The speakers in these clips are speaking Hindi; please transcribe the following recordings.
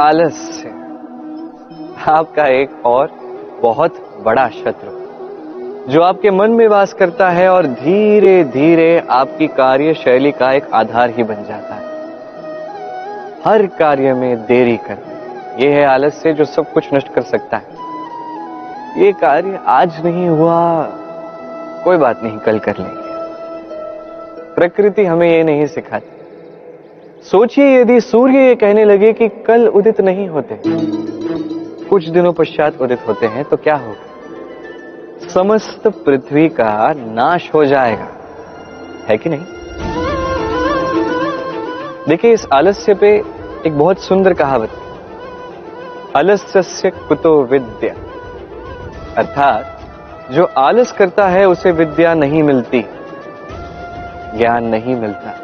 आलस्य। आपका एक और बहुत बड़ा शत्रु, जो आपके मन में वास करता है और धीरे धीरे आपकी कार्यशैली का एक आधार ही बन जाता है। हर कार्य में देरी कर यह है आलस्य जो सब कुछ नष्ट कर सकता है। ये कार्य आज नहीं हुआ, कोई बात नहीं, कल कर लेंगे। प्रकृति हमें ये नहीं सिखाती। सोचिए यदि सूर्य ये कहने लगे कि कल उदित नहीं होते, कुछ दिनों पश्चात उदित होते हैं तो क्या होगा? समस्त पृथ्वी का नाश हो जाएगा। है कि नहीं? देखिए, इस आलस्य पे एक बहुत सुंदर कहावत आलस्य कुतो विद्या। अर्थात, जो आलस करता है, उसे विद्या नहीं मिलती, ज्ञान नहीं मिलता।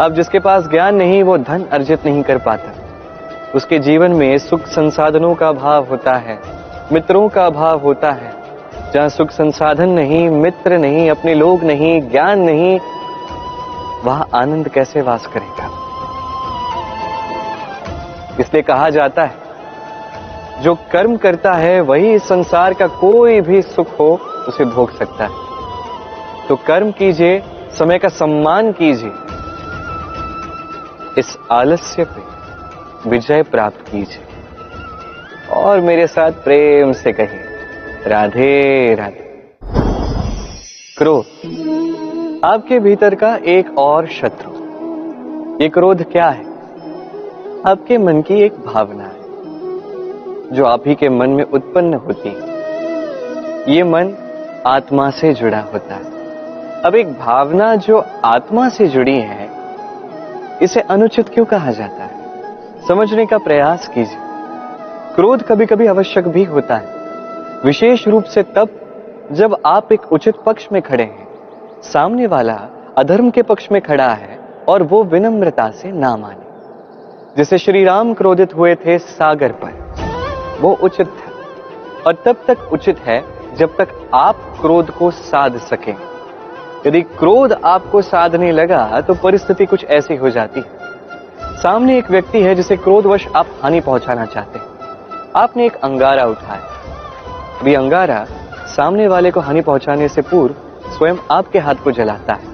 अब जिसके पास ज्ञान नहीं, वो धन अर्जित नहीं कर पाता। उसके जीवन में सुख संसाधनों का अभाव होता है, मित्रों का अभाव होता है। जहाँ सुख संसाधन नहीं, मित्र नहीं, अपने लोग नहीं, ज्ञान नहीं, वहाँ आनंद कैसे वास करेगा? इसलिए कहा जाता है, जो कर्म करता है, वही संसार का कोई भी सुख हो, उसे भोग सकता है। तो कर्म कीजिए, समय का सम्मान कीजिए। इस आलस्य पे विजय प्राप्त कीजिए। और मेरे साथ प्रेम से कहिए, राधे राधे। क्रोध। आपके भीतर का एक और शत्रु। ये क्रोध क्या है? आपके मन की एक भावना है, जो आप ही के मन में उत्पन्न होती है। ये मन आत्मा से जुड़ा होता है। अब एक भावना जो आत्मा से जुड़ी है इसे अनुचित क्यों कहा जाता है? समझने का प्रयास कीजिए। क्रोध कभी कभी आवश्यक भी होता है। विशेष रूप से तब जब आप एक उचित पक्ष में खड़े हैं। सामने वाला अधर्म के पक्ष में खड़ा है और वो विनम्रता से ना माने। जैसे श्री राम क्रोधित हुए थे सागर पर, वो उचित था और तब तक उचित है जब तक आप क्रोध को साध सकें। यदि क्रोध आपको साधने लगा तो परिस्थिति कुछ ऐसी हो जाती है। सामने एक व्यक्ति है जिसे क्रोधवश आप हानि पहुंचाना चाहते हैं। आपने एक अंगारा उठाया। भी अंगारा सामने वाले को हानि पहुँचाने से पूर्व स्वयं आपके हाथ को जलाता है।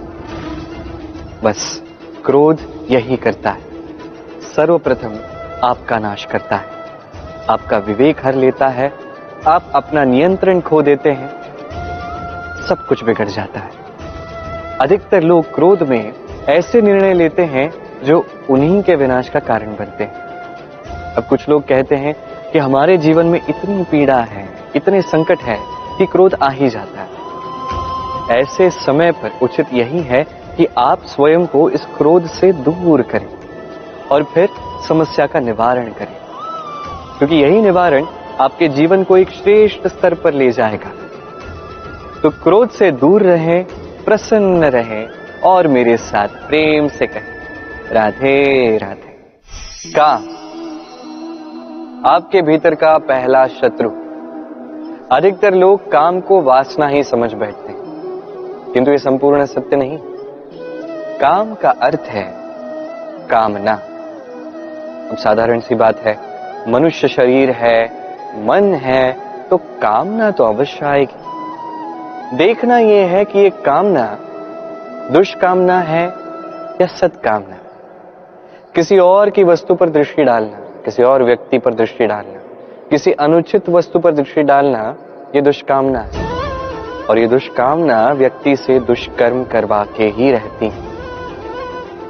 बस, क्रोध यही करता है। सर्वप्रथम आपका नाश करता है। आपका विवेक हर लेता है। आप अपना नियंत्रण खो देते हैं। सब कुछ बिगड़ जाता है। अधिकतर लोग क्रोध में ऐसे निर्णय लेते हैं जो उन्हीं के विनाश का कारण बनते हैं। अब कुछ लोग कहते हैं कि हमारे जीवन में इतनी पीड़ा है, इतने संकट है कि क्रोध आ ही जाता है। ऐसे समय पर उचित यही है कि आप स्वयं को इस क्रोध से दूर करें और फिर समस्या का निवारण करें। क्योंकि यही निवारण आपके जीवन को एक श्रेष्ठ स्तर पर ले जाएगा। तो क्रोध से दूर रहें प्रसन्न रहें और मेरे साथ प्रेम से कहें। राधे राधे। का? आपके भीतर का पहला शत्रु। अधिकतर लोग काम को वासना ही समझ बैठते हैं। किंतु ये संपूर्ण सत्य नहीं। काम का अर्थ है कामना। अब साधारण सी बात है, मनुष्य शरीर है, मन है तो कामना तो अवश्य आएगी। देखना यह है कि ये कामना दुष्कामना है या सत्कामना किसी और की वस्तु पर दृष्टि डालना, किसी और व्यक्ति पर दृष्टि डालना, किसी अनुचित वस्तु पर दृष्टि डालना, ये दुष्कामना है। और ये दुष्कामना व्यक्ति से दुष्कर्म करवा के ही रहती है।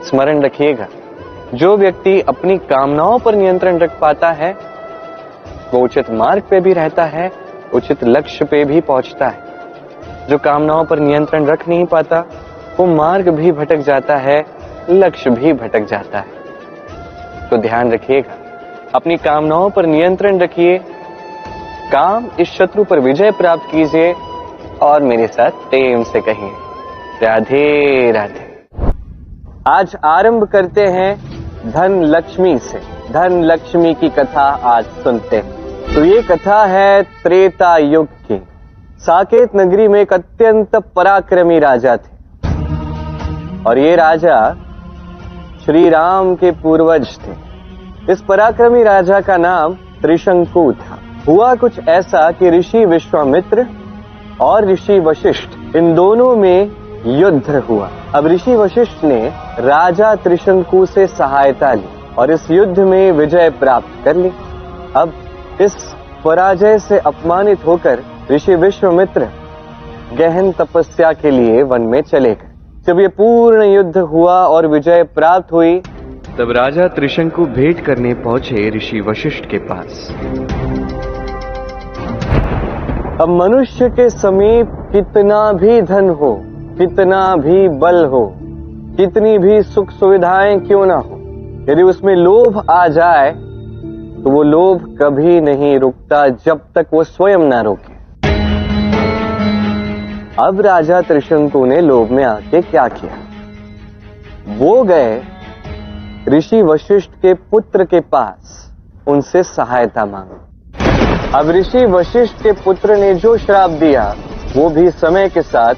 स्मरण रखिएगा, जो व्यक्ति अपनी कामनाओं पर नियंत्रण रख पाता है, वो उचित मार्ग पे भी रहता है, उचित लक्ष्य पे भी पहुँचता है। जो कामनाओं पर नियंत्रण रख नहीं पाता, वो मार्ग भी भटक जाता है, लक्ष्य भी भटक जाता है। तो ध्यान रखिएगा, अपनी कामनाओं पर नियंत्रण रखिए, काम इस शत्रु पर विजय प्राप्त कीजिए, और मेरे साथ प्रेम से कहिए, राधे राधे। आज आरंभ करते हैं धन लक्ष्मी से। धन लक्ष्मी की कथा आज सुनते हैं। तो ये कथा है त्रेता युग की। साकेत नगरी में एक अत्यंत पराक्रमी राजा थे। और ये राजा श्री राम के पूर्वज थे। इस पराक्रमी राजा का नाम त्रिशंकु था। हुआ कुछ ऐसा कि ऋषि विश्वामित्र और ऋषि वशिष्ठ, इन दोनों में युद्ध हुआ। अब ऋषि वशिष्ठ ने राजा त्रिशंकु से सहायता ली और इस युद्ध में विजय प्राप्त कर ली। अब इस पराजय से अपमानित होकर ऋषि विश्वमित्र गहन तपस्या के लिए वन में चले गए। जब ये पूर्ण युद्ध हुआ और विजय प्राप्त हुई तब राजा त्रिशंकु भेंट करने पहुँचे ऋषि वशिष्ठ के पास। अब मनुष्य के समीप कितना भी धन हो कितना भी बल हो कितनी भी सुख सुविधाएँ क्यों ना हो यदि उसमें लोभ आ जाए तो वो लोभ कभी नहीं रुकता जब तक वो स्वयं ना रोके। अब राजा त्रिशंकु ने लोभ में आके क्या किया? वो गए ऋषि वशिष्ठ के पुत्र के पास, उनसे सहायता मांगी। अब ऋषि वशिष्ठ के पुत्र ने जो श्राप दिया, वो भी समय के साथ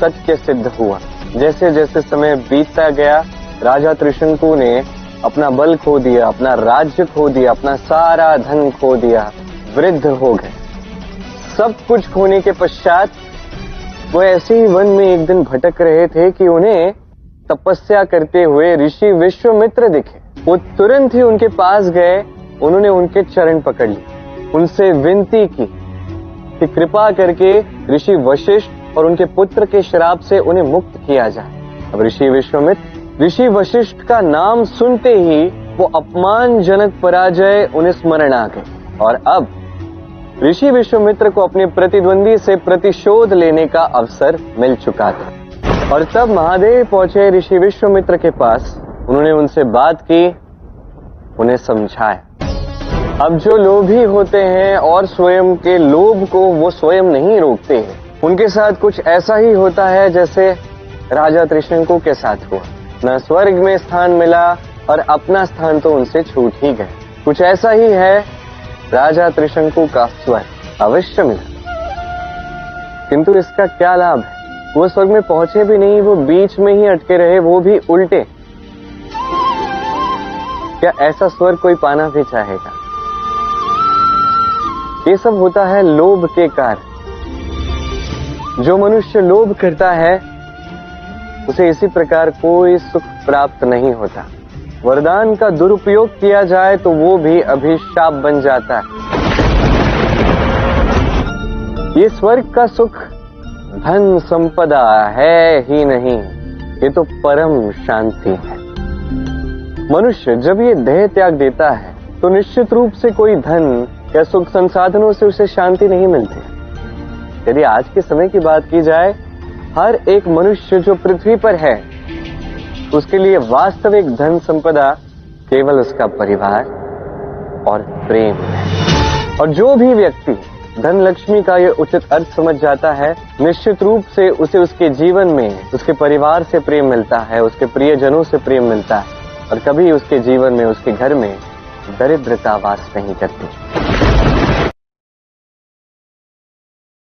सत्य सिद्ध हुआ। जैसे जैसे समय बीतता गया, राजा त्रिशंकु ने अपना बल खो दिया, अपना राज्य खो दिया, अपना सारा धन खो दिया, वृद्ध हो गए। सब कुछ खोने के पश्चात वो ऐसे ही वन में एक दिन भटक रहे थे कि उन्हें तपस्या करते हुए ऋषि विश्वमित्र दिखे। वो तुरंत ही उनके पास गए, उन्होंने उनके चरण पकड़ लिए। उनसे विनती की कि कृपा करके ऋषि वशिष्ठ और उनके पुत्र के शराब से उन्हें मुक्त किया जाए। अब ऋषि विश्वमित्र, ऋषि वशिष्ठ का नाम सुनते ही वो अपमानजनक पराजय, उन्हें स्मरण आ गए। और अब ऋषि विश्वमित्र को अपने प्रतिद्वंदी से प्रतिशोध लेने का अवसर मिल चुका था। और तब महादेव पहुँचे ऋषि विश्वमित्र के पास। उन्होंने उनसे बात की, उन्हें समझाया। अब जो लोभी होते हैं और स्वयं के लोभ को वो स्वयं नहीं रोकते हैं। उनके साथ कुछ ऐसा ही होता है जैसे राजा त्रिशंकु के साथ हुआ। न स्वर्ग में स्थान मिला और अपना स्थान तो उनसे छूट ही गए कुछ ऐसा ही है राजा त्रिशंकु का स्वर्ग अवश्य मिला। किंतु इसका क्या लाभ है? वो स्वर्ग में पहुँचे भी नहीं, वो बीच में ही अटके रहे, वो भी उल्टे। क्या ऐसा स्वर्ग कोई पाना भी चाहेगा? ये सब होता है लोभ के कारण। जो मनुष्य लोभ करता है, उसे इसी प्रकार कोई सुख प्राप्त नहीं होता। वरदान का दुरुपयोग किया जाए तो वो भी अभिशाप बन जाता है। ये स्वर्ग का सुख धन संपदा है ही नहीं, ये तो परम शांति है। मनुष्य जब ये देह त्याग देता है तो निश्चित रूप से कोई धन या सुख संसाधनों से उसे शांति नहीं मिलती। यदि आज के समय की बात की जाए, हर एक मनुष्य जो पृथ्वी पर है उसके लिए वास्तविक धन संपदा केवल उसका परिवार और प्रेम है। और जो भी व्यक्ति धन लक्ष्मी का ये उचित अर्थ समझ जाता है, निश्चित रूप से उसे उसके जीवन में, उसके परिवार से प्रेम मिलता है, उसके प्रियजनों से प्रेम मिलता है, और कभी उसके जीवन में, उसके घर में दरिद्रता वास नहीं करती।